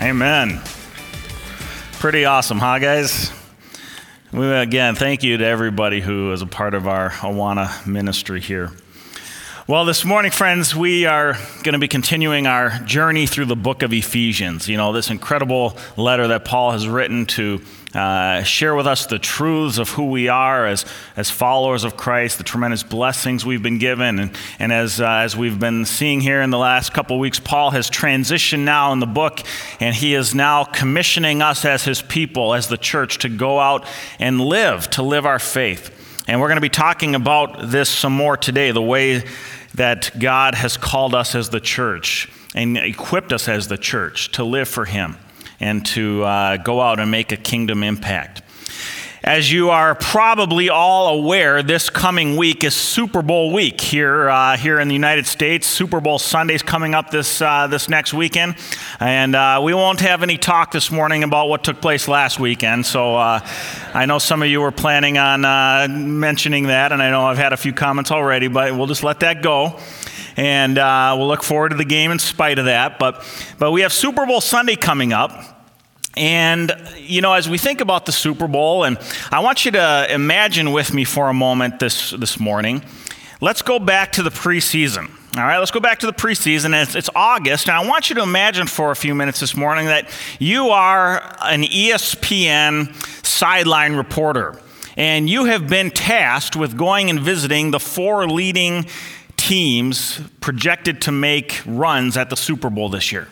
Amen. Pretty awesome, huh, guys? We, again, thank you to everybody who is a part of our Awana ministry here. Well, this morning, friends, we are going to be continuing our journey through the book of Ephesians. You know, this incredible letter that Paul has written to uh, share with us the truths of who we are as, as followers of Christ, the tremendous blessings we've been given. And, and as, uh, as we've been seeing here in the last couple weeks, Paul has transitioned now in the book, and he is now commissioning us as his people, as the church, to go out and live, to live our faith. And we're going to be talking about this some more today the way that God has called us as the church and equipped us as the church to live for Him and to uh, go out and make a kingdom impact. As you are probably all aware, this coming week is Super Bowl week here uh, here in the United States. Super Bowl Sunday is coming up this uh, this next weekend, and uh, we won't have any talk this morning about what took place last weekend. So uh, I know some of you were planning on uh, mentioning that, and I know I've had a few comments already, but we'll just let that go and uh, we'll look forward to the game in spite of that. But, but we have Super Bowl Sunday coming up. And, you know, as we think about the Super Bowl, and I want you to imagine with me for a moment this, this morning, let's go back to the preseason. All right, let's go back to the preseason. It's, it's, August, and I want you to imagine for a few minutes this morning that you are an ESPN sideline reporter, and you have been tasked with going and visiting the four leading teams projected to make runs at the Super Bowl this year.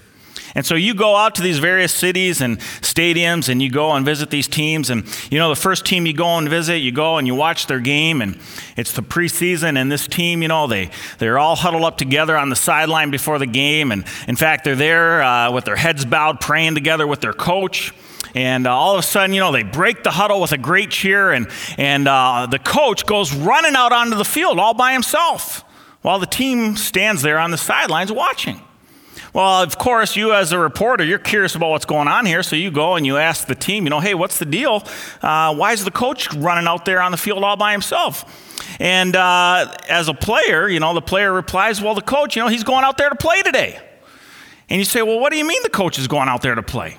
And so you go out to these various cities and stadiums and you go and visit these teams. And you know, the first team you go and visit, you go and you watch their game, and it's the preseason. And this team, you know, they, they're all huddled up together on the sideline before the game. And in fact, they're there uh, with their heads bowed, praying together with their coach. And uh, all of a sudden, you know, they break the huddle with a great cheer, and, and uh, the coach goes running out onto the field all by himself while the team stands there on the sidelines watching. Well, of course, you as a reporter, you're curious about what's going on here, so you go and you ask the team, you know, hey, what's the deal? Uh, why is the coach running out there on the field all by himself? And uh, as a player, you know, the player replies, well, the coach, you know, he's going out there to play today. And you say, well, what do you mean the coach is going out there to play?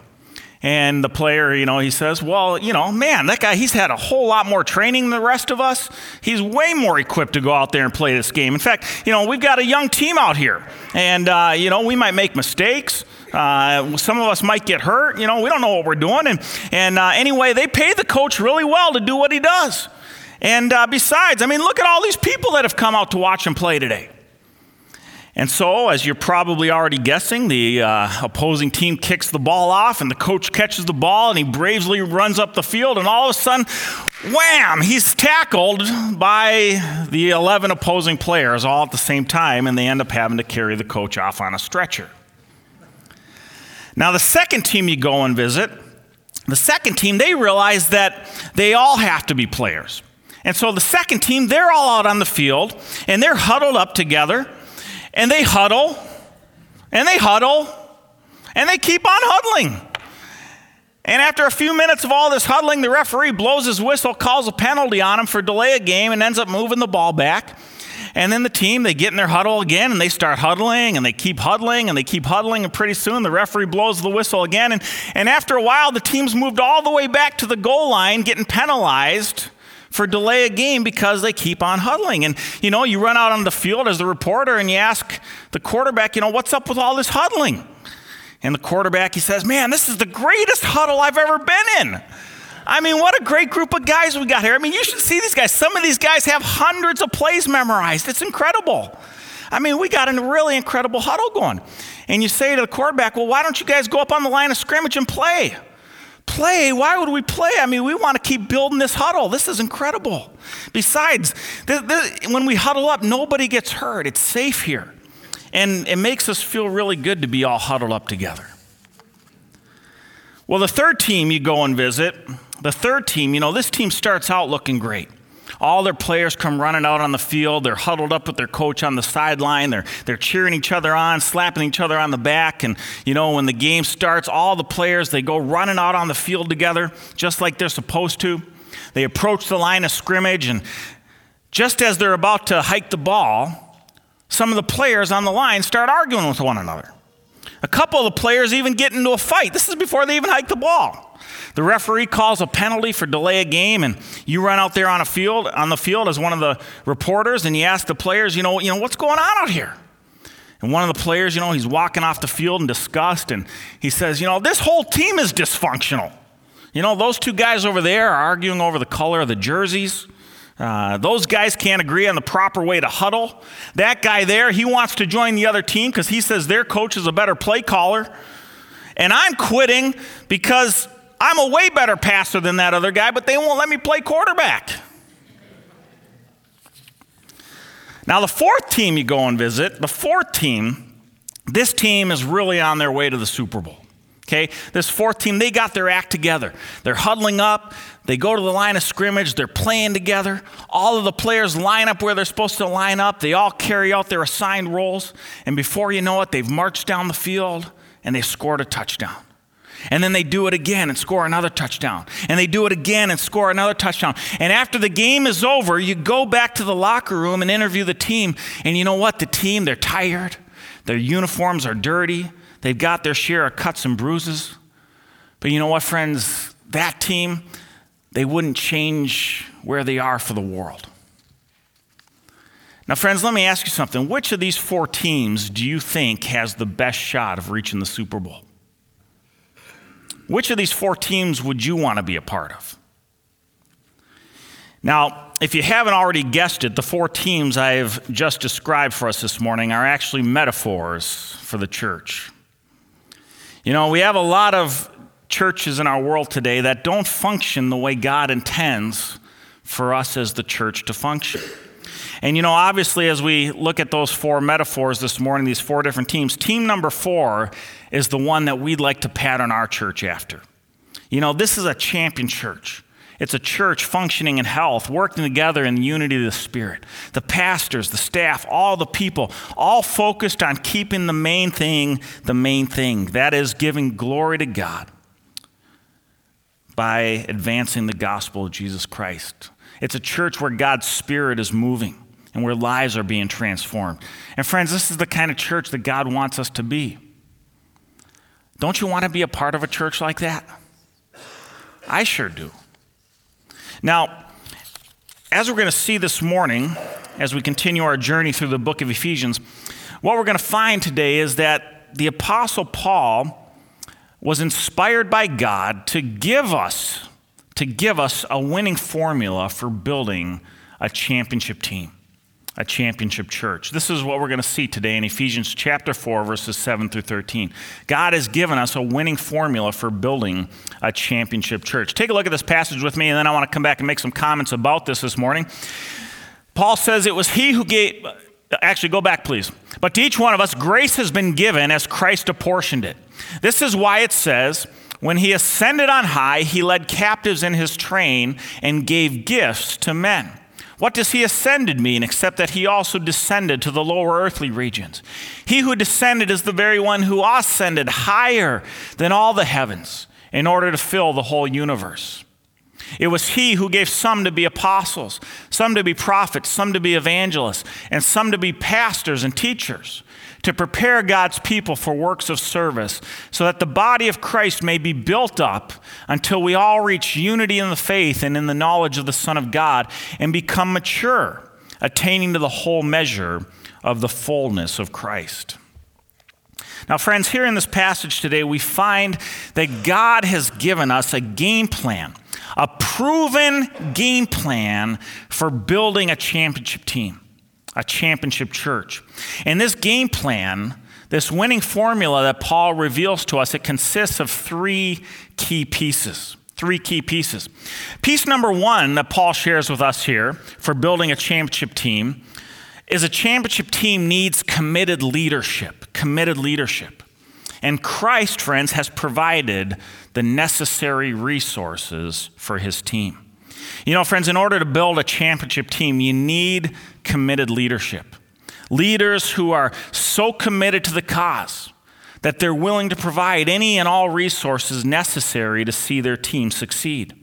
And the player, you know, he says, Well, you know, man, that guy, he's had a whole lot more training than the rest of us. He's way more equipped to go out there and play this game. In fact, you know, we've got a young team out here, and, uh, you know, we might make mistakes. Uh, some of us might get hurt. You know, we don't know what we're doing. And, and uh, anyway, they pay the coach really well to do what he does. And uh, besides, I mean, look at all these people that have come out to watch him play today. And so, as you're probably already guessing, the uh, opposing team kicks the ball off, and the coach catches the ball, and he bravely runs up the field, and all of a sudden, wham, he's tackled by the 11 opposing players all at the same time, and they end up having to carry the coach off on a stretcher. Now, the second team you go and visit, the second team, they realize that they all have to be players. And so the second team, they're all out on the field, and they're huddled up together and they huddle, and they huddle, and they keep on huddling. And after a few minutes of all this huddling, the referee blows his whistle, calls a penalty on him for delay a game, and ends up moving the ball back. And then the team, they get in their huddle again and they start huddling and they keep huddling and they keep huddling. And pretty soon the referee blows the whistle again. And, and after a while, the team's moved all the way back to the goal line, getting penalized for delay a game because they keep on huddling. And, you know, you run out on the field as the reporter and you ask the quarterback, you know, what's up with all this huddling? And the quarterback, he says, man, this is the greatest huddle I've ever been in. I mean, what a great group of guys we got here. I mean, you should see these guys. Some of these guys have hundreds of plays memorized. It's incredible. I mean, we got a really incredible huddle going. And you say to the quarterback, well, why don't you guys go up on the line of scrimmage and play? Play? Why would we play? I mean, we want to keep building this huddle. This is incredible. Besides, when we huddle up, nobody gets hurt. It's safe here. And it makes us feel really good to be all huddled up together. Well, the third team you go and visit, the third team, you know, this team starts out looking great. All their players come running out on the field. They're huddled up with their coach on the sideline. They're, they're cheering each other on, slapping each other on the back. And, you know, when the game starts, all the players, they go running out on the field together, just like they're supposed to. They approach the line of scrimmage, and just as they're about to hike the ball, some of the players on the line start arguing with one another. A couple of the players even get into a fight. This is before they even hike the ball. The referee calls a penalty for delay a game, and you run out there on a field on the field as one of the reporters, and you ask the players, you know, you know what's going on out here. And one of the players, you know, he's walking off the field in disgust, and he says, you know, this whole team is dysfunctional. You know, those two guys over there are arguing over the color of the jerseys. Uh, those guys can't agree on the proper way to huddle. That guy there, he wants to join the other team because he says their coach is a better play caller. And I'm quitting because I'm a way better passer than that other guy, but they won't let me play quarterback. Now, the fourth team you go and visit, the fourth team, this team is really on their way to the Super Bowl. Okay? This fourth team, they got their act together. They're huddling up, they go to the line of scrimmage, they're playing together. All of the players line up where they're supposed to line up. They all carry out their assigned roles. And before you know it, they've marched down the field and they've scored a touchdown. And then they do it again and score another touchdown. And they do it again and score another touchdown. And after the game is over, you go back to the locker room and interview the team. And you know what? The team, they're tired. Their uniforms are dirty. They've got their share of cuts and bruises. But you know what, friends? That team, they wouldn't change where they are for the world. Now, friends, let me ask you something. Which of these four teams do you think has the best shot of reaching the Super Bowl? Which of these four teams would you want to be a part of? Now, if you haven't already guessed it, the four teams I have just described for us this morning are actually metaphors for the church. You know, we have a lot of churches in our world today that don't function the way God intends for us as the church to function. And you know, obviously, as we look at those four metaphors this morning, these four different teams, team number four is the one that we'd like to pattern our church after. You know, this is a champion church. It's a church functioning in health, working together in the unity of the Spirit. The pastors, the staff, all the people, all focused on keeping the main thing the main thing. That is giving glory to God by advancing the gospel of Jesus Christ. It's a church where God's Spirit is moving and where lives are being transformed. And friends, this is the kind of church that God wants us to be. Don't you want to be a part of a church like that? I sure do. Now, as we're going to see this morning, as we continue our journey through the book of Ephesians, what we're going to find today is that the Apostle Paul was inspired by God to give us to give us a winning formula for building a championship team a championship church. This is what we're going to see today in Ephesians chapter 4 verses 7 through 13. God has given us a winning formula for building a championship church. Take a look at this passage with me and then I want to come back and make some comments about this this morning. Paul says it was he who gave actually go back please. But to each one of us grace has been given as Christ apportioned it. This is why it says when he ascended on high, he led captives in his train and gave gifts to men. What does he ascended mean except that he also descended to the lower earthly regions? He who descended is the very one who ascended higher than all the heavens in order to fill the whole universe. It was he who gave some to be apostles, some to be prophets, some to be evangelists, and some to be pastors and teachers to prepare God's people for works of service, so that the body of Christ may be built up until we all reach unity in the faith and in the knowledge of the Son of God and become mature, attaining to the whole measure of the fullness of Christ. Now, friends, here in this passage today, we find that God has given us a game plan, a proven game plan for building a championship team a championship church. And this game plan, this winning formula that Paul reveals to us, it consists of three key pieces. Three key pieces. Piece number one that Paul shares with us here for building a championship team is a championship team needs committed leadership. Committed leadership. And Christ, friends, has provided the necessary resources for his team. You know, friends, in order to build a championship team, you need committed leadership. Leaders who are so committed to the cause that they're willing to provide any and all resources necessary to see their team succeed.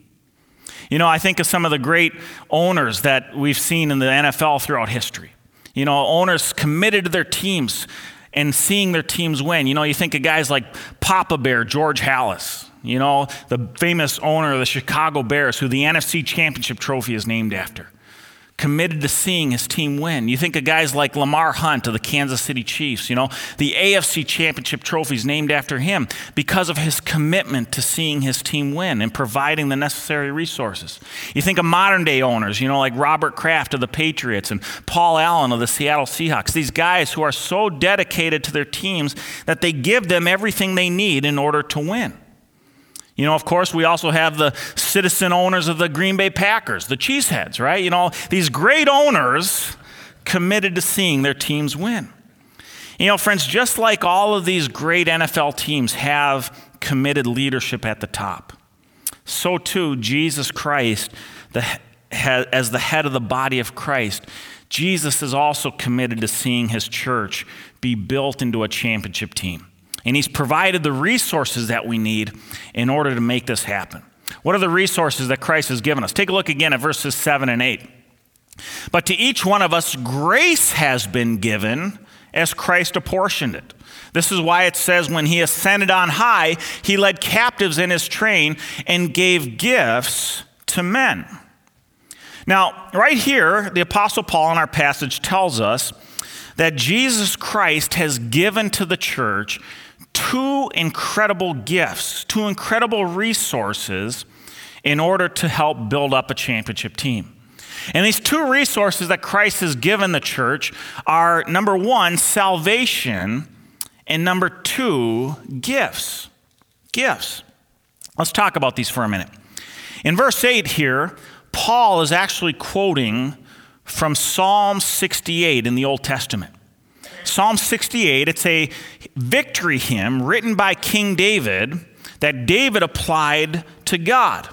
You know, I think of some of the great owners that we've seen in the NFL throughout history. You know, owners committed to their teams and seeing their teams win. You know, you think of guys like Papa Bear, George Halas, you know, the famous owner of the Chicago Bears, who the NFC Championship trophy is named after committed to seeing his team win. You think of guys like Lamar Hunt of the Kansas City Chiefs, you know, the AFC Championship trophies named after him because of his commitment to seeing his team win and providing the necessary resources. You think of modern day owners, you know, like Robert Kraft of the Patriots and Paul Allen of the Seattle Seahawks, these guys who are so dedicated to their teams that they give them everything they need in order to win. You know, of course, we also have the citizen owners of the Green Bay Packers, the Cheeseheads, right? You know, these great owners committed to seeing their teams win. You know, friends, just like all of these great NFL teams have committed leadership at the top, so too Jesus Christ, the, as the head of the body of Christ, Jesus is also committed to seeing his church be built into a championship team. And He's provided the resources that we need in order to make this happen. What are the resources that Christ has given us? Take a look again at verses 7 and 8. But to each one of us, grace has been given as Christ apportioned it. This is why it says, when he ascended on high, he led captives in his train and gave gifts to men. Now, right here, the Apostle Paul in our passage tells us that Jesus Christ has given to the church two incredible gifts, two incredible resources in order to help build up a championship team. And these two resources that Christ has given the church are number one, salvation, and number two, gifts. Gifts. Let's talk about these for a minute. In verse 8 here, Paul is actually quoting from Psalm 68 in the Old Testament. Psalm 68, it's a victory hymn written by King David that David applied to God.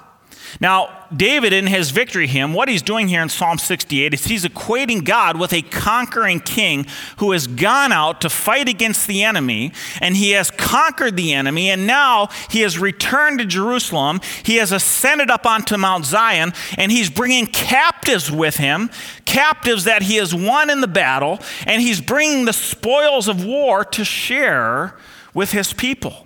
Now, David, in his victory hymn, what he's doing here in Psalm 68 is he's equating God with a conquering king who has gone out to fight against the enemy, and he has conquered the enemy, and now he has returned to Jerusalem. He has ascended up onto Mount Zion, and he's bringing captives with him, captives that he has won in the battle, and he's bringing the spoils of war to share with his people.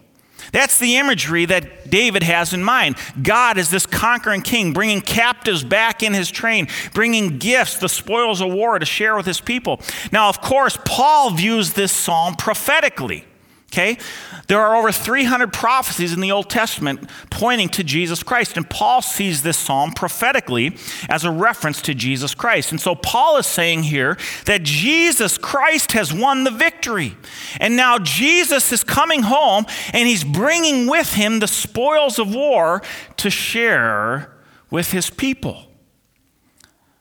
That's the imagery that David has in mind. God is this conquering king, bringing captives back in his train, bringing gifts, the spoils of war to share with his people. Now, of course, Paul views this psalm prophetically. Okay? There are over 300 prophecies in the Old Testament pointing to Jesus Christ. And Paul sees this psalm prophetically as a reference to Jesus Christ. And so Paul is saying here that Jesus Christ has won the victory. And now Jesus is coming home and he's bringing with him the spoils of war to share with his people.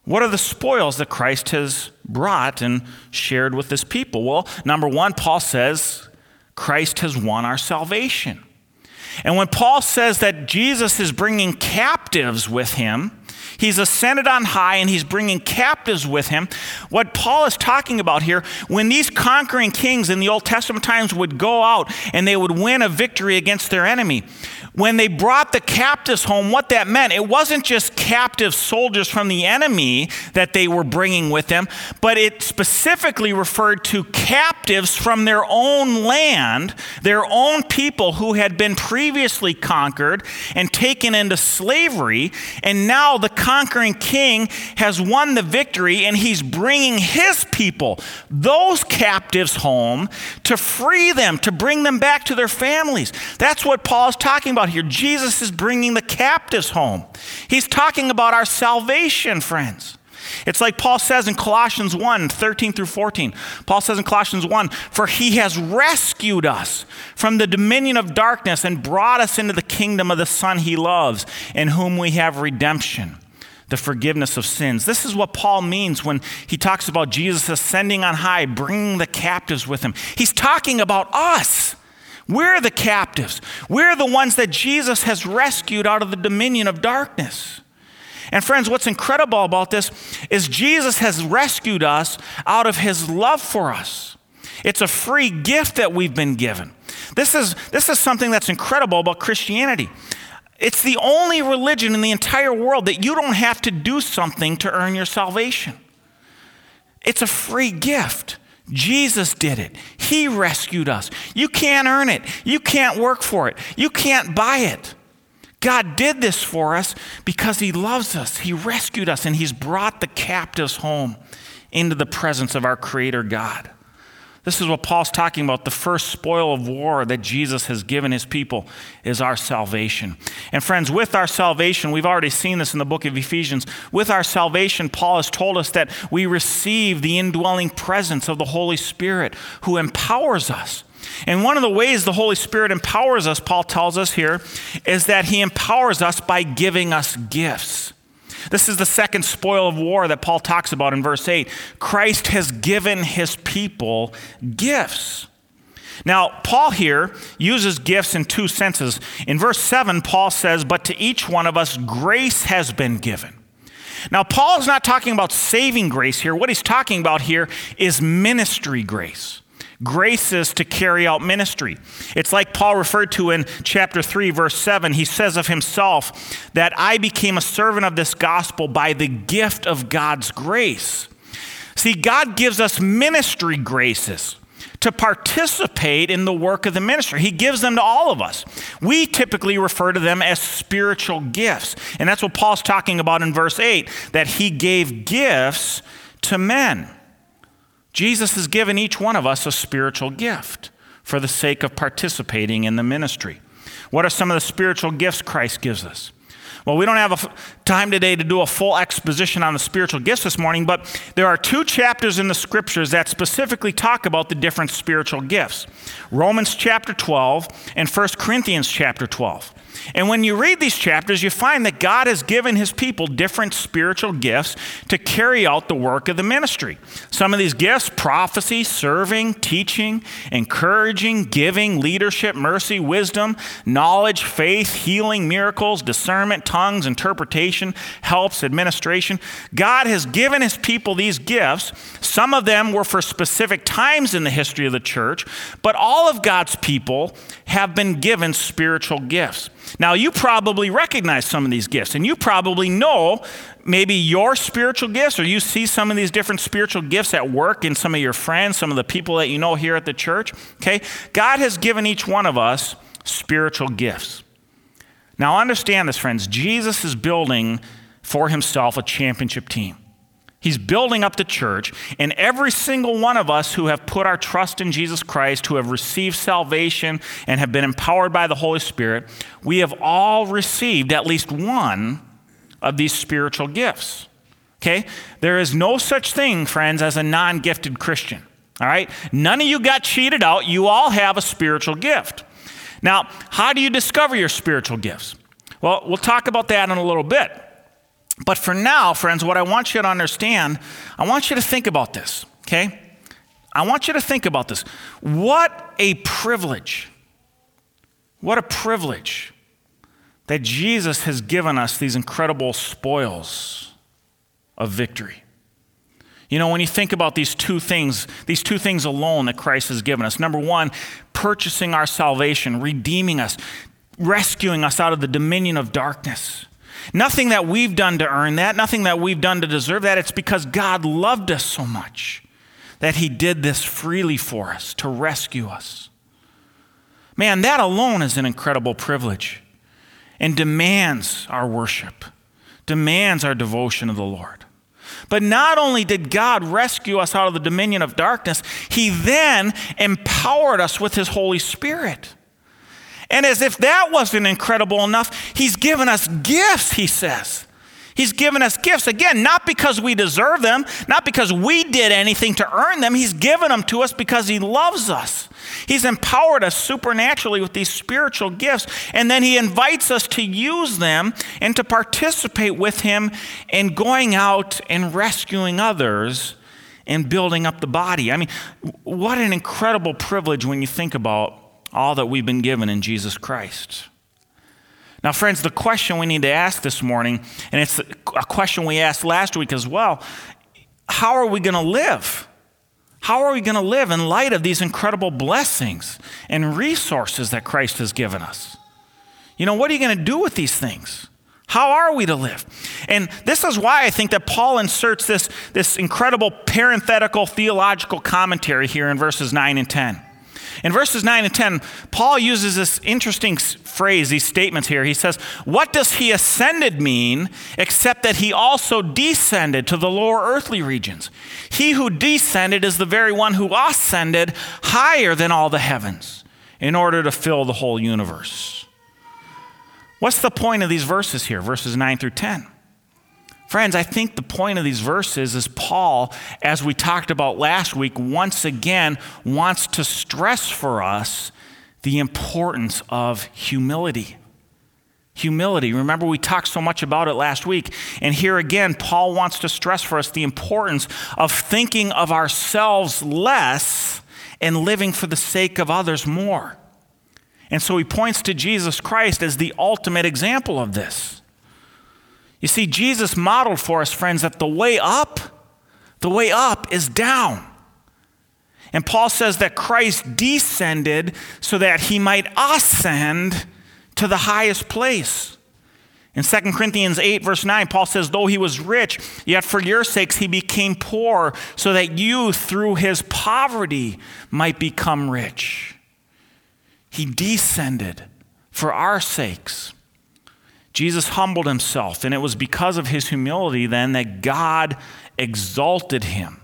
What are the spoils that Christ has brought and shared with his people? Well, number one, Paul says Christ has won our salvation. And when Paul says that Jesus is bringing captives with him, he's ascended on high and he's bringing captives with him. What Paul is talking about here, when these conquering kings in the Old Testament times would go out and they would win a victory against their enemy, when they brought the captives home, what that meant, it wasn't just captive soldiers from the enemy that they were bringing with them, but it specifically referred to captives from their own land, their own people who had been previously conquered and taken into slavery. And now the conquering king has won the victory and he's bringing his people, those captives, home to free them, to bring them back to their families. That's what Paul is talking about here. Jesus is bringing the captives home. He's talking about our salvation, friends. It's like Paul says in Colossians 1 13 through 14. Paul says in Colossians 1 For he has rescued us from the dominion of darkness and brought us into the kingdom of the Son he loves, in whom we have redemption, the forgiveness of sins. This is what Paul means when he talks about Jesus ascending on high, bringing the captives with him. He's talking about us. We're the captives. We're the ones that Jesus has rescued out of the dominion of darkness. And friends, what's incredible about this is Jesus has rescued us out of his love for us. It's a free gift that we've been given. This is, this is something that's incredible about Christianity. It's the only religion in the entire world that you don't have to do something to earn your salvation. It's a free gift. Jesus did it. He rescued us. You can't earn it. You can't work for it. You can't buy it. God did this for us because He loves us. He rescued us and He's brought the captives home into the presence of our Creator God. This is what Paul's talking about. The first spoil of war that Jesus has given his people is our salvation. And friends, with our salvation, we've already seen this in the book of Ephesians. With our salvation, Paul has told us that we receive the indwelling presence of the Holy Spirit who empowers us. And one of the ways the Holy Spirit empowers us, Paul tells us here, is that he empowers us by giving us gifts. This is the second spoil of war that Paul talks about in verse 8. Christ has given his people gifts. Now, Paul here uses gifts in two senses. In verse 7, Paul says, But to each one of us grace has been given. Now, Paul is not talking about saving grace here. What he's talking about here is ministry grace graces to carry out ministry. It's like Paul referred to in chapter 3, verse 7. He says of himself that I became a servant of this gospel by the gift of God's grace. See, God gives us ministry graces to participate in the work of the ministry. He gives them to all of us. We typically refer to them as spiritual gifts. And that's what Paul's talking about in verse 8 that he gave gifts to men. Jesus has given each one of us a spiritual gift for the sake of participating in the ministry. What are some of the spiritual gifts Christ gives us? Well, we don't have time today to do a full exposition on the spiritual gifts this morning, but there are two chapters in the scriptures that specifically talk about the different spiritual gifts Romans chapter 12 and 1 Corinthians chapter 12. And when you read these chapters, you find that God has given his people different spiritual gifts to carry out the work of the ministry. Some of these gifts prophecy, serving, teaching, encouraging, giving, leadership, mercy, wisdom, knowledge, faith, healing, miracles, discernment, tongues, interpretation, helps, administration. God has given his people these gifts. Some of them were for specific times in the history of the church, but all of God's people have been given spiritual gifts. Now, you probably recognize some of these gifts, and you probably know maybe your spiritual gifts, or you see some of these different spiritual gifts at work in some of your friends, some of the people that you know here at the church. Okay? God has given each one of us spiritual gifts. Now, understand this, friends. Jesus is building for himself a championship team. He's building up the church, and every single one of us who have put our trust in Jesus Christ, who have received salvation and have been empowered by the Holy Spirit, we have all received at least one of these spiritual gifts. Okay? There is no such thing, friends, as a non gifted Christian. All right? None of you got cheated out. You all have a spiritual gift. Now, how do you discover your spiritual gifts? Well, we'll talk about that in a little bit. But for now, friends, what I want you to understand, I want you to think about this, okay? I want you to think about this. What a privilege. What a privilege that Jesus has given us these incredible spoils of victory. You know, when you think about these two things, these two things alone that Christ has given us number one, purchasing our salvation, redeeming us, rescuing us out of the dominion of darkness. Nothing that we've done to earn that, nothing that we've done to deserve that. It's because God loved us so much that He did this freely for us to rescue us. Man, that alone is an incredible privilege and demands our worship, demands our devotion to the Lord. But not only did God rescue us out of the dominion of darkness, He then empowered us with His Holy Spirit. And as if that wasn't incredible enough, he's given us gifts, he says. He's given us gifts. Again, not because we deserve them, not because we did anything to earn them. He's given them to us because He loves us. He's empowered us supernaturally with these spiritual gifts, and then He invites us to use them and to participate with Him in going out and rescuing others and building up the body. I mean, what an incredible privilege when you think about all that we've been given in Jesus Christ. Now, friends, the question we need to ask this morning, and it's a question we asked last week as well how are we going to live? How are we going to live in light of these incredible blessings and resources that Christ has given us? You know, what are you going to do with these things? How are we to live? And this is why I think that Paul inserts this, this incredible parenthetical theological commentary here in verses 9 and 10. In verses 9 and 10, Paul uses this interesting phrase, these statements here. He says, What does he ascended mean except that he also descended to the lower earthly regions? He who descended is the very one who ascended higher than all the heavens in order to fill the whole universe. What's the point of these verses here, verses 9 through 10? Friends, I think the point of these verses is Paul, as we talked about last week, once again wants to stress for us the importance of humility. Humility. Remember, we talked so much about it last week. And here again, Paul wants to stress for us the importance of thinking of ourselves less and living for the sake of others more. And so he points to Jesus Christ as the ultimate example of this. You see, Jesus modeled for us, friends, that the way up, the way up is down. And Paul says that Christ descended so that he might ascend to the highest place. In 2 Corinthians 8, verse 9, Paul says, Though he was rich, yet for your sakes he became poor, so that you, through his poverty, might become rich. He descended for our sakes. Jesus humbled himself, and it was because of his humility then that God exalted him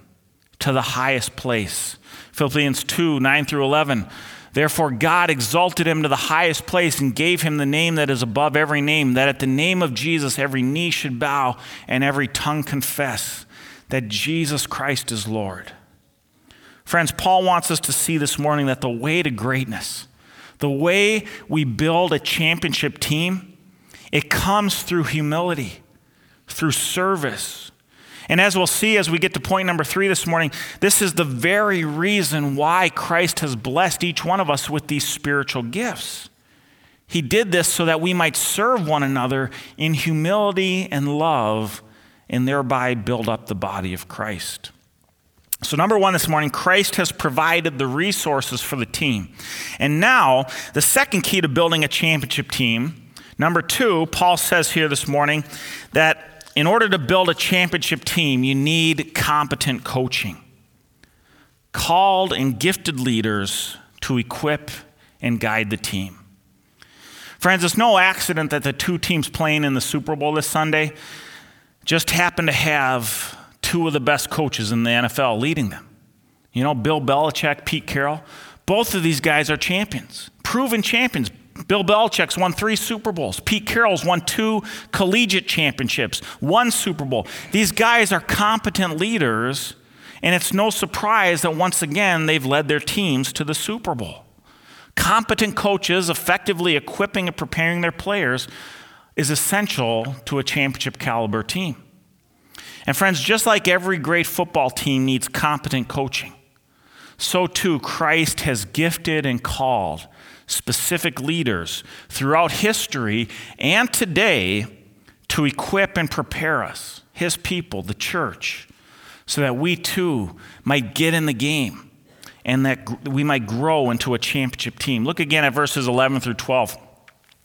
to the highest place. Philippians 2 9 through 11. Therefore, God exalted him to the highest place and gave him the name that is above every name, that at the name of Jesus every knee should bow and every tongue confess that Jesus Christ is Lord. Friends, Paul wants us to see this morning that the way to greatness, the way we build a championship team, it comes through humility, through service. And as we'll see as we get to point number three this morning, this is the very reason why Christ has blessed each one of us with these spiritual gifts. He did this so that we might serve one another in humility and love and thereby build up the body of Christ. So, number one this morning, Christ has provided the resources for the team. And now, the second key to building a championship team Number two, Paul says here this morning that in order to build a championship team, you need competent coaching. Called and gifted leaders to equip and guide the team. Friends, it's no accident that the two teams playing in the Super Bowl this Sunday just happen to have two of the best coaches in the NFL leading them. You know, Bill Belichick, Pete Carroll, both of these guys are champions, proven champions. Bill Belichick's won three Super Bowls. Pete Carroll's won two collegiate championships, one Super Bowl. These guys are competent leaders, and it's no surprise that once again they've led their teams to the Super Bowl. Competent coaches effectively equipping and preparing their players is essential to a championship caliber team. And friends, just like every great football team needs competent coaching, so too Christ has gifted and called specific leaders throughout history and today to equip and prepare us, his people, the church, so that we too might get in the game and that we might grow into a championship team. Look again at verses 11 through 12.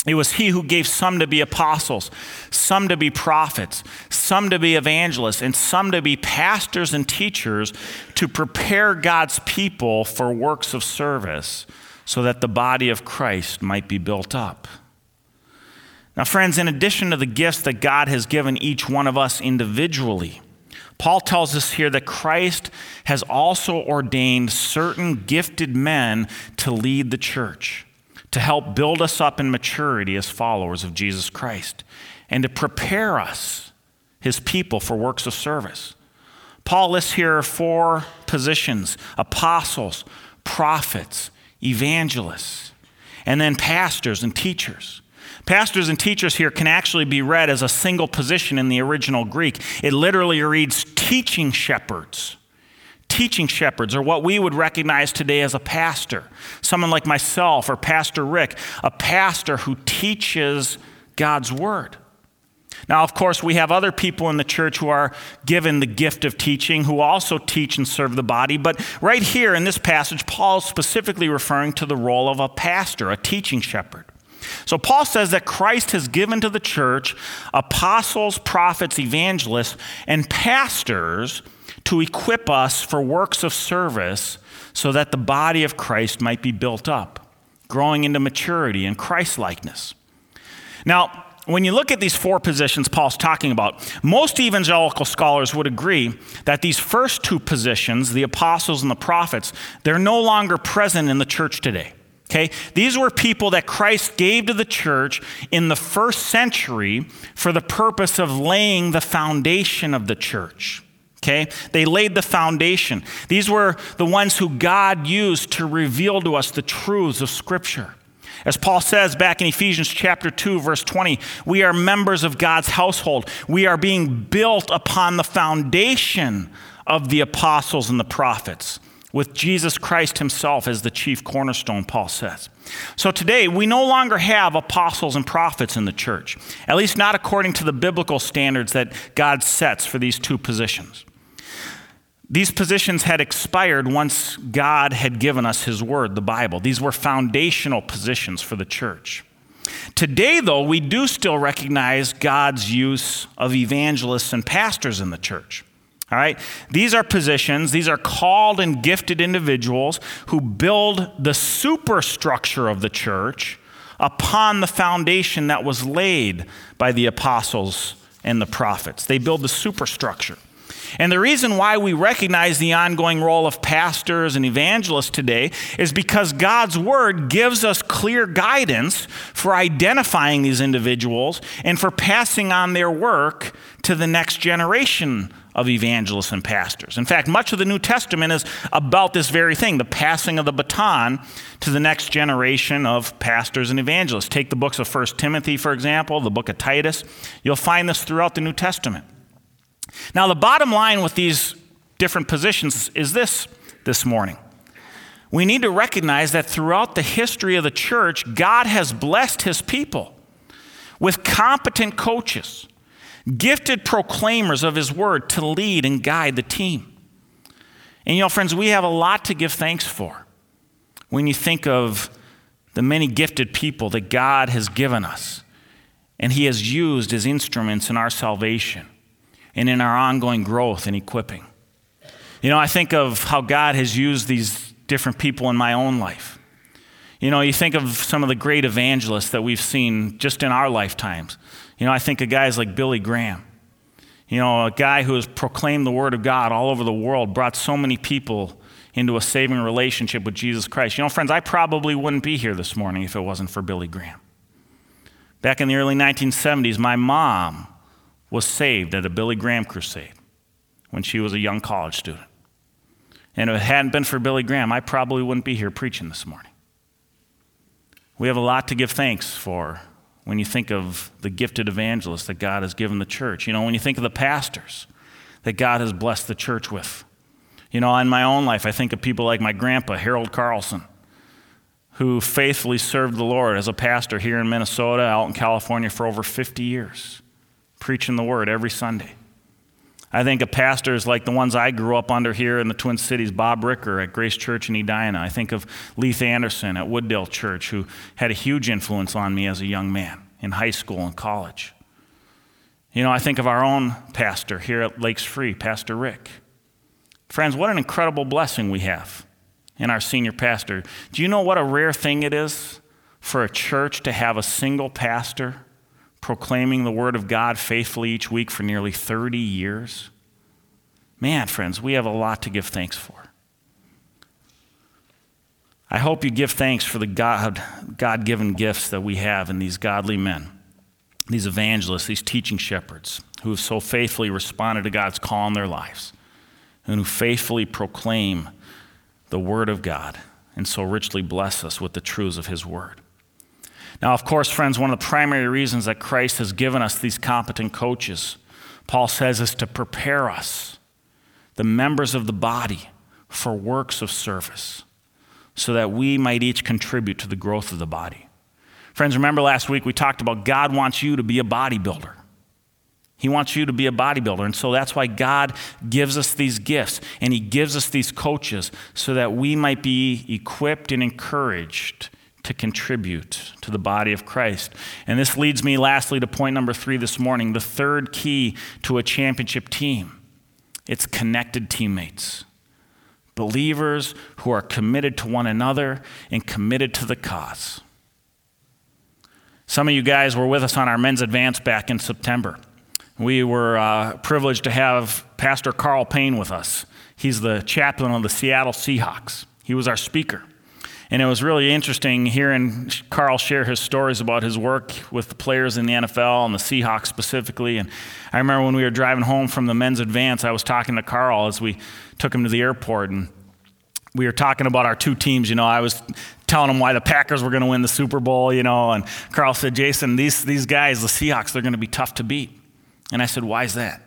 It was he who gave some to be apostles, some to be prophets, some to be evangelists, and some to be pastors and teachers to prepare God's people for works of service so that the body of Christ might be built up. Now, friends, in addition to the gifts that God has given each one of us individually, Paul tells us here that Christ has also ordained certain gifted men to lead the church, to help build us up in maturity as followers of Jesus Christ, and to prepare us, his people, for works of service. Paul lists here four positions apostles, prophets, evangelists, and then pastors and teachers. Pastors and teachers here can actually be read as a single position in the original Greek. It literally reads teaching shepherds. Teaching shepherds, or what we would recognize today as a pastor. Someone like myself or Pastor Rick, a pastor who teaches God's word. Now, of course, we have other people in the church who are given the gift of teaching, who also teach and serve the body. But right here in this passage, Paul is specifically referring to the role of a pastor, a teaching shepherd. So Paul says that Christ has given to the church apostles, prophets, evangelists, and pastors to equip us for works of service so that the body of Christ might be built up, growing into maturity and Christlikeness. Now, when you look at these four positions Paul's talking about, most evangelical scholars would agree that these first two positions, the apostles and the prophets, they're no longer present in the church today. Okay? These were people that Christ gave to the church in the first century for the purpose of laying the foundation of the church. Okay? They laid the foundation. These were the ones who God used to reveal to us the truths of Scripture. As Paul says back in Ephesians chapter 2 verse 20, we are members of God's household. We are being built upon the foundation of the apostles and the prophets with Jesus Christ himself as the chief cornerstone, Paul says. So today, we no longer have apostles and prophets in the church, at least not according to the biblical standards that God sets for these two positions. These positions had expired once God had given us his word, the Bible. These were foundational positions for the church. Today, though, we do still recognize God's use of evangelists and pastors in the church. All right? These are positions, these are called and gifted individuals who build the superstructure of the church upon the foundation that was laid by the apostles and the prophets. They build the superstructure. And the reason why we recognize the ongoing role of pastors and evangelists today is because God's word gives us clear guidance for identifying these individuals and for passing on their work to the next generation of evangelists and pastors. In fact, much of the New Testament is about this very thing the passing of the baton to the next generation of pastors and evangelists. Take the books of 1 Timothy, for example, the book of Titus. You'll find this throughout the New Testament. Now, the bottom line with these different positions is this this morning. We need to recognize that throughout the history of the church, God has blessed his people with competent coaches gifted proclaimers of his word to lead and guide the team. And you know, friends, we have a lot to give thanks for when you think of the many gifted people that God has given us and he has used as instruments in our salvation and in our ongoing growth and equipping. You know, I think of how God has used these different people in my own life. You know, you think of some of the great evangelists that we've seen just in our lifetimes. You know, I think of guys like Billy Graham. You know, a guy who has proclaimed the Word of God all over the world, brought so many people into a saving relationship with Jesus Christ. You know, friends, I probably wouldn't be here this morning if it wasn't for Billy Graham. Back in the early 1970s, my mom was saved at a Billy Graham crusade when she was a young college student. And if it hadn't been for Billy Graham, I probably wouldn't be here preaching this morning. We have a lot to give thanks for when you think of the gifted evangelists that God has given the church. You know, when you think of the pastors that God has blessed the church with. You know, in my own life, I think of people like my grandpa, Harold Carlson, who faithfully served the Lord as a pastor here in Minnesota, out in California for over 50 years, preaching the word every Sunday. I think of pastors like the ones I grew up under here in the Twin Cities, Bob Ricker at Grace Church in Edina. I think of Leith Anderson at Wooddale Church, who had a huge influence on me as a young man in high school and college. You know, I think of our own pastor here at Lakes Free, Pastor Rick. Friends, what an incredible blessing we have in our senior pastor. Do you know what a rare thing it is for a church to have a single pastor proclaiming the Word of God faithfully each week for nearly 30 years? Man, friends, we have a lot to give thanks for. I hope you give thanks for the God, God-given gifts that we have in these godly men, these evangelists, these teaching shepherds who have so faithfully responded to God's call in their lives and who faithfully proclaim the Word of God and so richly bless us with the truths of His Word. Now, of course, friends, one of the primary reasons that Christ has given us these competent coaches, Paul says, is to prepare us, the members of the body, for works of service, so that we might each contribute to the growth of the body. Friends, remember last week we talked about God wants you to be a bodybuilder. He wants you to be a bodybuilder. And so that's why God gives us these gifts and He gives us these coaches so that we might be equipped and encouraged to contribute to the body of Christ. And this leads me lastly to point number three this morning the third key to a championship team it's connected teammates. Believers who are committed to one another and committed to the cause. Some of you guys were with us on our men's advance back in September. We were uh, privileged to have Pastor Karl Payne with us. He's the chaplain of the Seattle Seahawks. He was our speaker. And it was really interesting hearing Karl share his stories about his work with the players in the NFL and the Seahawks specifically. And I remember when we were driving home from the men's advance, I was talking to Karl as we took him to the airport. And we were talking about our two teams. You know, I was telling him why the Packers were going to win the Super Bowl, you know. And Karl said, Jason, these, these guys, the Seahawks, they're going to be tough to beat. And I said, why is that?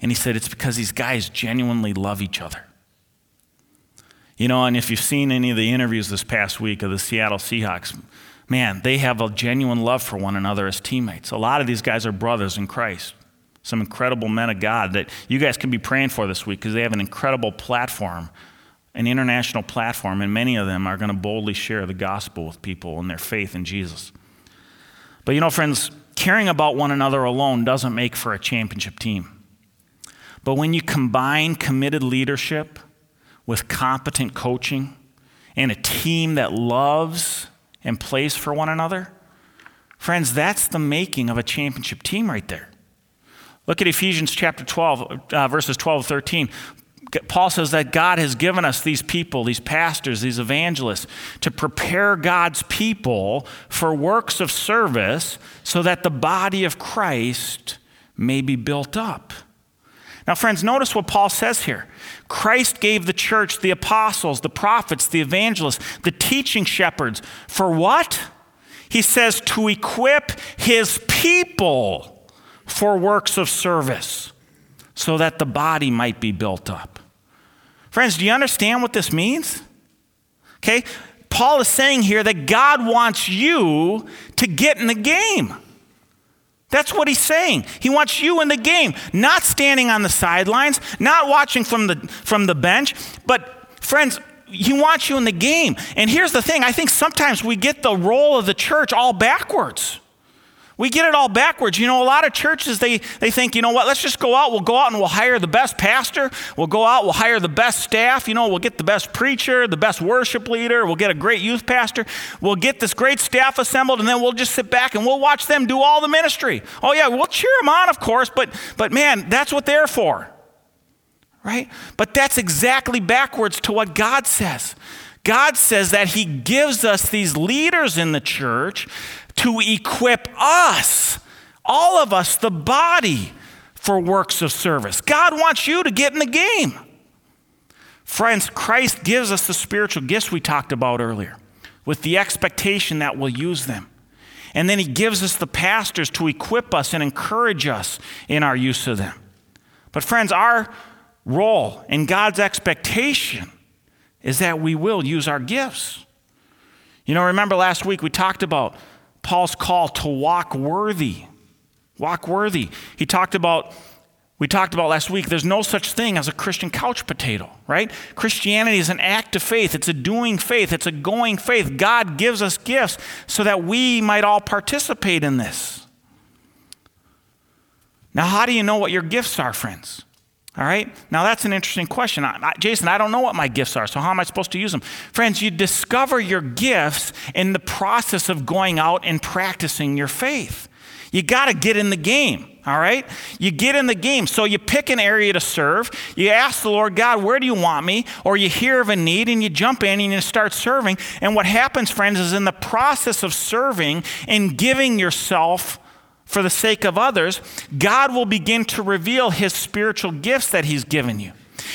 And he said, it's because these guys genuinely love each other. You know, and if you've seen any of the interviews this past week of the Seattle Seahawks, man, they have a genuine love for one another as teammates. A lot of these guys are brothers in Christ. Some incredible men of God that you guys can be praying for this week because they have an incredible platform, an international platform, and many of them are going to boldly share the gospel with people and their faith in Jesus. But you know, friends, caring about one another alone doesn't make for a championship team. But when you combine committed leadership, with competent coaching and a team that loves and plays for one another, friends, that's the making of a championship team right there. Look at Ephesians chapter 12, uh, verses 12 13. Paul says that God has given us these people, these pastors, these evangelists, to prepare God's people for works of service so that the body of Christ may be built up. Now, friends, notice what Paul says here. Christ gave the church the apostles, the prophets, the evangelists, the teaching shepherds. For what? He says to equip his people for works of service so that the body might be built up. Friends, do you understand what this means? Okay? Paul is saying here that God wants you to get in the game. That's what he's saying. He wants you in the game, not standing on the sidelines, not watching from the, from the bench, but friends, he wants you in the game. And here's the thing I think sometimes we get the role of the church all backwards. We get it all backwards. You know, a lot of churches, they, they think, you know what, let's just go out. We'll go out and we'll hire the best pastor. We'll go out, we'll hire the best staff. You know, we'll get the best preacher, the best worship leader. We'll get a great youth pastor. We'll get this great staff assembled, and then we'll just sit back and we'll watch them do all the ministry. Oh, yeah, we'll cheer them on, of course, but, but man, that's what they're for. Right? But that's exactly backwards to what God says. God says that He gives us these leaders in the church to equip us, all of us, the body, for works of service. God wants you to get in the game. Friends, Christ gives us the spiritual gifts we talked about earlier with the expectation that we'll use them. And then he gives us the pastors to equip us and encourage us in our use of them. But, friends, our role and God's expectation is that we will use our gifts. You know, remember last week we talked about Paul's call to walk worthy. Walk worthy. He talked about, we talked about last week, there's no such thing as a Christian couch potato, right? Christianity is an act of faith, it's a doing faith, it's a going faith. God gives us gifts so that we might all participate in this. Now, how do you know what your gifts are, friends? All right? Now, that's an interesting question. I, I, Jason, I don't know what my gifts are, so how am I supposed to use them? Friends, you discover your gifts in the process of going out and practicing your faith. You got to get in the game, all right? You get in the game. So you pick an area to serve. You ask the Lord, God, where do you want me? Or you hear of a need and you jump in and you start serving. And what happens, friends, is in the process of serving and giving yourself for the sake of others, God will begin to reveal his spiritual gifts that he's given you.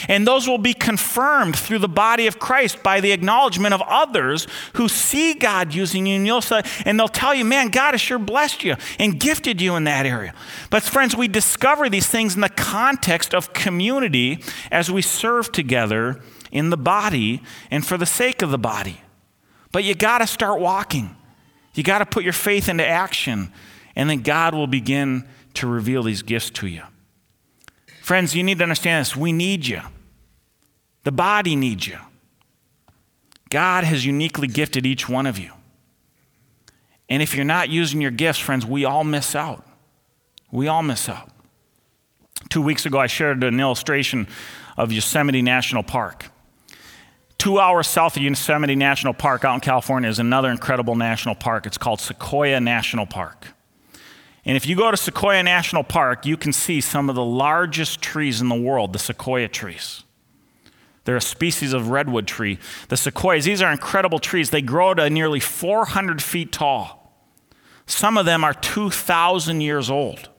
And those will be confirmed through the body of Christ by the acknowledgement of others who see God using you. And, you'll say, and they'll tell you, man, God has sure blessed you and gifted you in that area. But, friends, we discover these things in the context of community as we serve together in the body and for the sake of the body. But you got to start walking, you got to put your faith into action and then God will begin to reveal these gifts to you. Friends, you need to understand this. We need you, the body needs you. God has uniquely gifted each one of you. And if you're not using your gifts, friends, we all miss out. We all miss out. Two weeks ago, I shared an illustration of Yosemite National Park. Two hours south of Yosemite National Park out in California is another incredible national park. It's called Sequoia National Park. And if you go to Sequoia National Park, you can see some of the largest trees in the world, the sequoia trees. They're a species of redwood tree. The sequoias, these are incredible trees. They grow to nearly 400 feet tall. Some of them are 2,000 years old.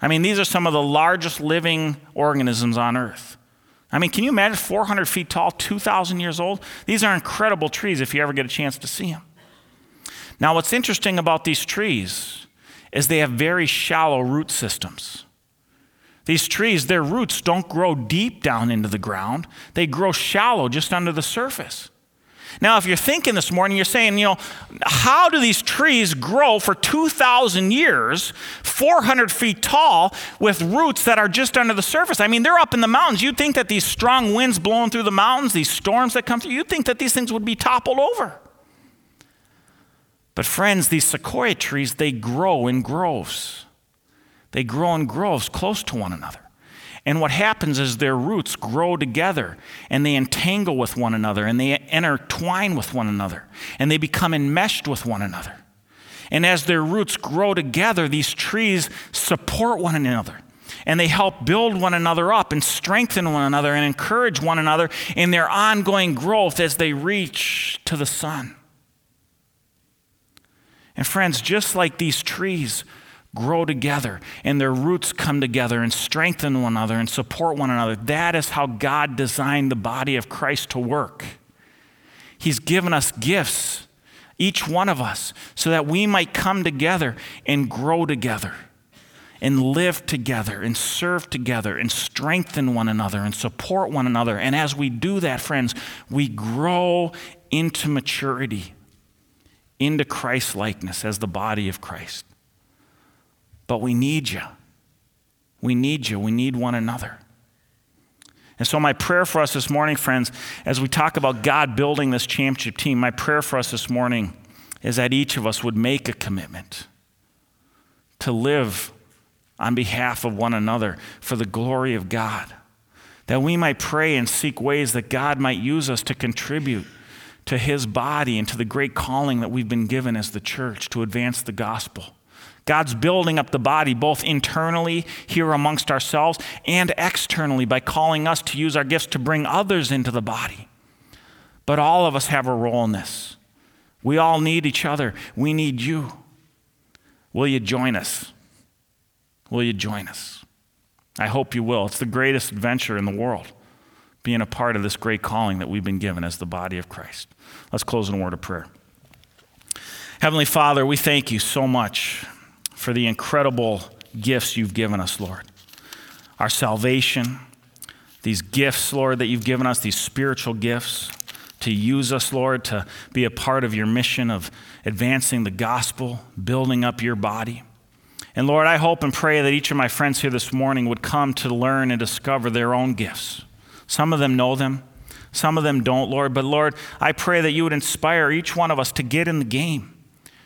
I mean, these are some of the largest living organisms on Earth. I mean, can you imagine 400 feet tall, 2,000 years old? These are incredible trees if you ever get a chance to see them. Now, what's interesting about these trees is they have very shallow root systems. These trees, their roots don't grow deep down into the ground, they grow shallow just under the surface. Now, if you're thinking this morning, you're saying, you know, how do these trees grow for 2,000 years, 400 feet tall, with roots that are just under the surface? I mean, they're up in the mountains. You'd think that these strong winds blowing through the mountains, these storms that come through, you'd think that these things would be toppled over. But, friends, these sequoia trees, they grow in groves. They grow in groves close to one another. And what happens is their roots grow together and they entangle with one another and they intertwine with one another and they become enmeshed with one another. And as their roots grow together, these trees support one another and they help build one another up and strengthen one another and encourage one another in their ongoing growth as they reach to the sun. And friends, just like these trees grow together and their roots come together and strengthen one another and support one another, that is how God designed the body of Christ to work. He's given us gifts, each one of us, so that we might come together and grow together and live together and serve together and strengthen one another and support one another. And as we do that, friends, we grow into maturity into Christ likeness as the body of Christ. But we need you. We need you. We need one another. And so, my prayer for us this morning, friends, as we talk about God building this championship team, my prayer for us this morning is that each of us would make a commitment to live on behalf of one another for the glory of God. That we might pray and seek ways that God might use us to contribute to his body and to the great calling that we've been given as the church to advance the gospel. God's building up the body both internally here amongst ourselves and externally by calling us to use our gifts to bring others into the body. But all of us have a role in this. We all need each other. We need you. Will you join us? Will you join us? I hope you will. It's the greatest adventure in the world being a part of this great calling that we've been given as the body of Christ. Let's close in a word of prayer. Heavenly Father, we thank you so much for the incredible gifts you've given us, Lord. Our salvation, these gifts, Lord, that you've given us, these spiritual gifts, to use us, Lord, to be a part of your mission of advancing the gospel, building up your body. And Lord, I hope and pray that each of my friends here this morning would come to learn and discover their own gifts some of them know them, some of them don't, Lord. But Lord, I pray that you would inspire each one of us to get in the game,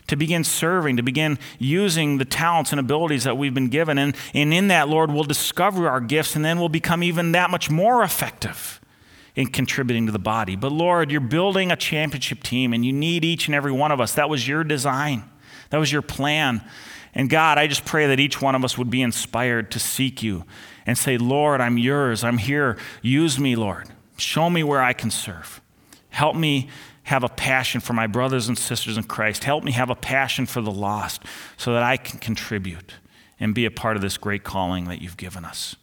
to begin serving, to begin using the talents and abilities that we've been given. And, and in that, Lord, we'll discover our gifts and then we'll become even that much more effective in contributing to the body. But Lord, you're building a championship team and you need each and every one of us. That was your design, that was your plan. And God, I just pray that each one of us would be inspired to seek you and say, Lord, I'm yours. I'm here. Use me, Lord. Show me where I can serve. Help me have a passion for my brothers and sisters in Christ. Help me have a passion for the lost so that I can contribute and be a part of this great calling that you've given us.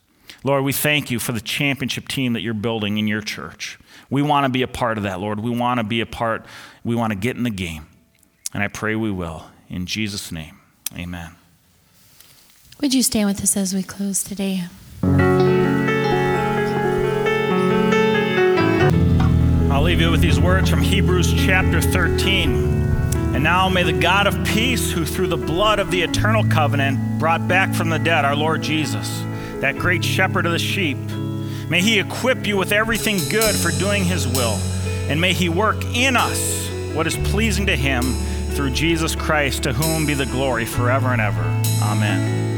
Lord, we thank you for the championship team that you're building in your church. We want to be a part of that, Lord. We want to be a part, we want to get in the game. And I pray we will. In Jesus' name, amen. Would you stand with us as we close today? I'll leave you with these words from Hebrews chapter 13. And now may the God of peace, who through the blood of the eternal covenant brought back from the dead our Lord Jesus, that great shepherd of the sheep, may he equip you with everything good for doing his will, and may he work in us what is pleasing to him through Jesus Christ, to whom be the glory forever and ever. Amen.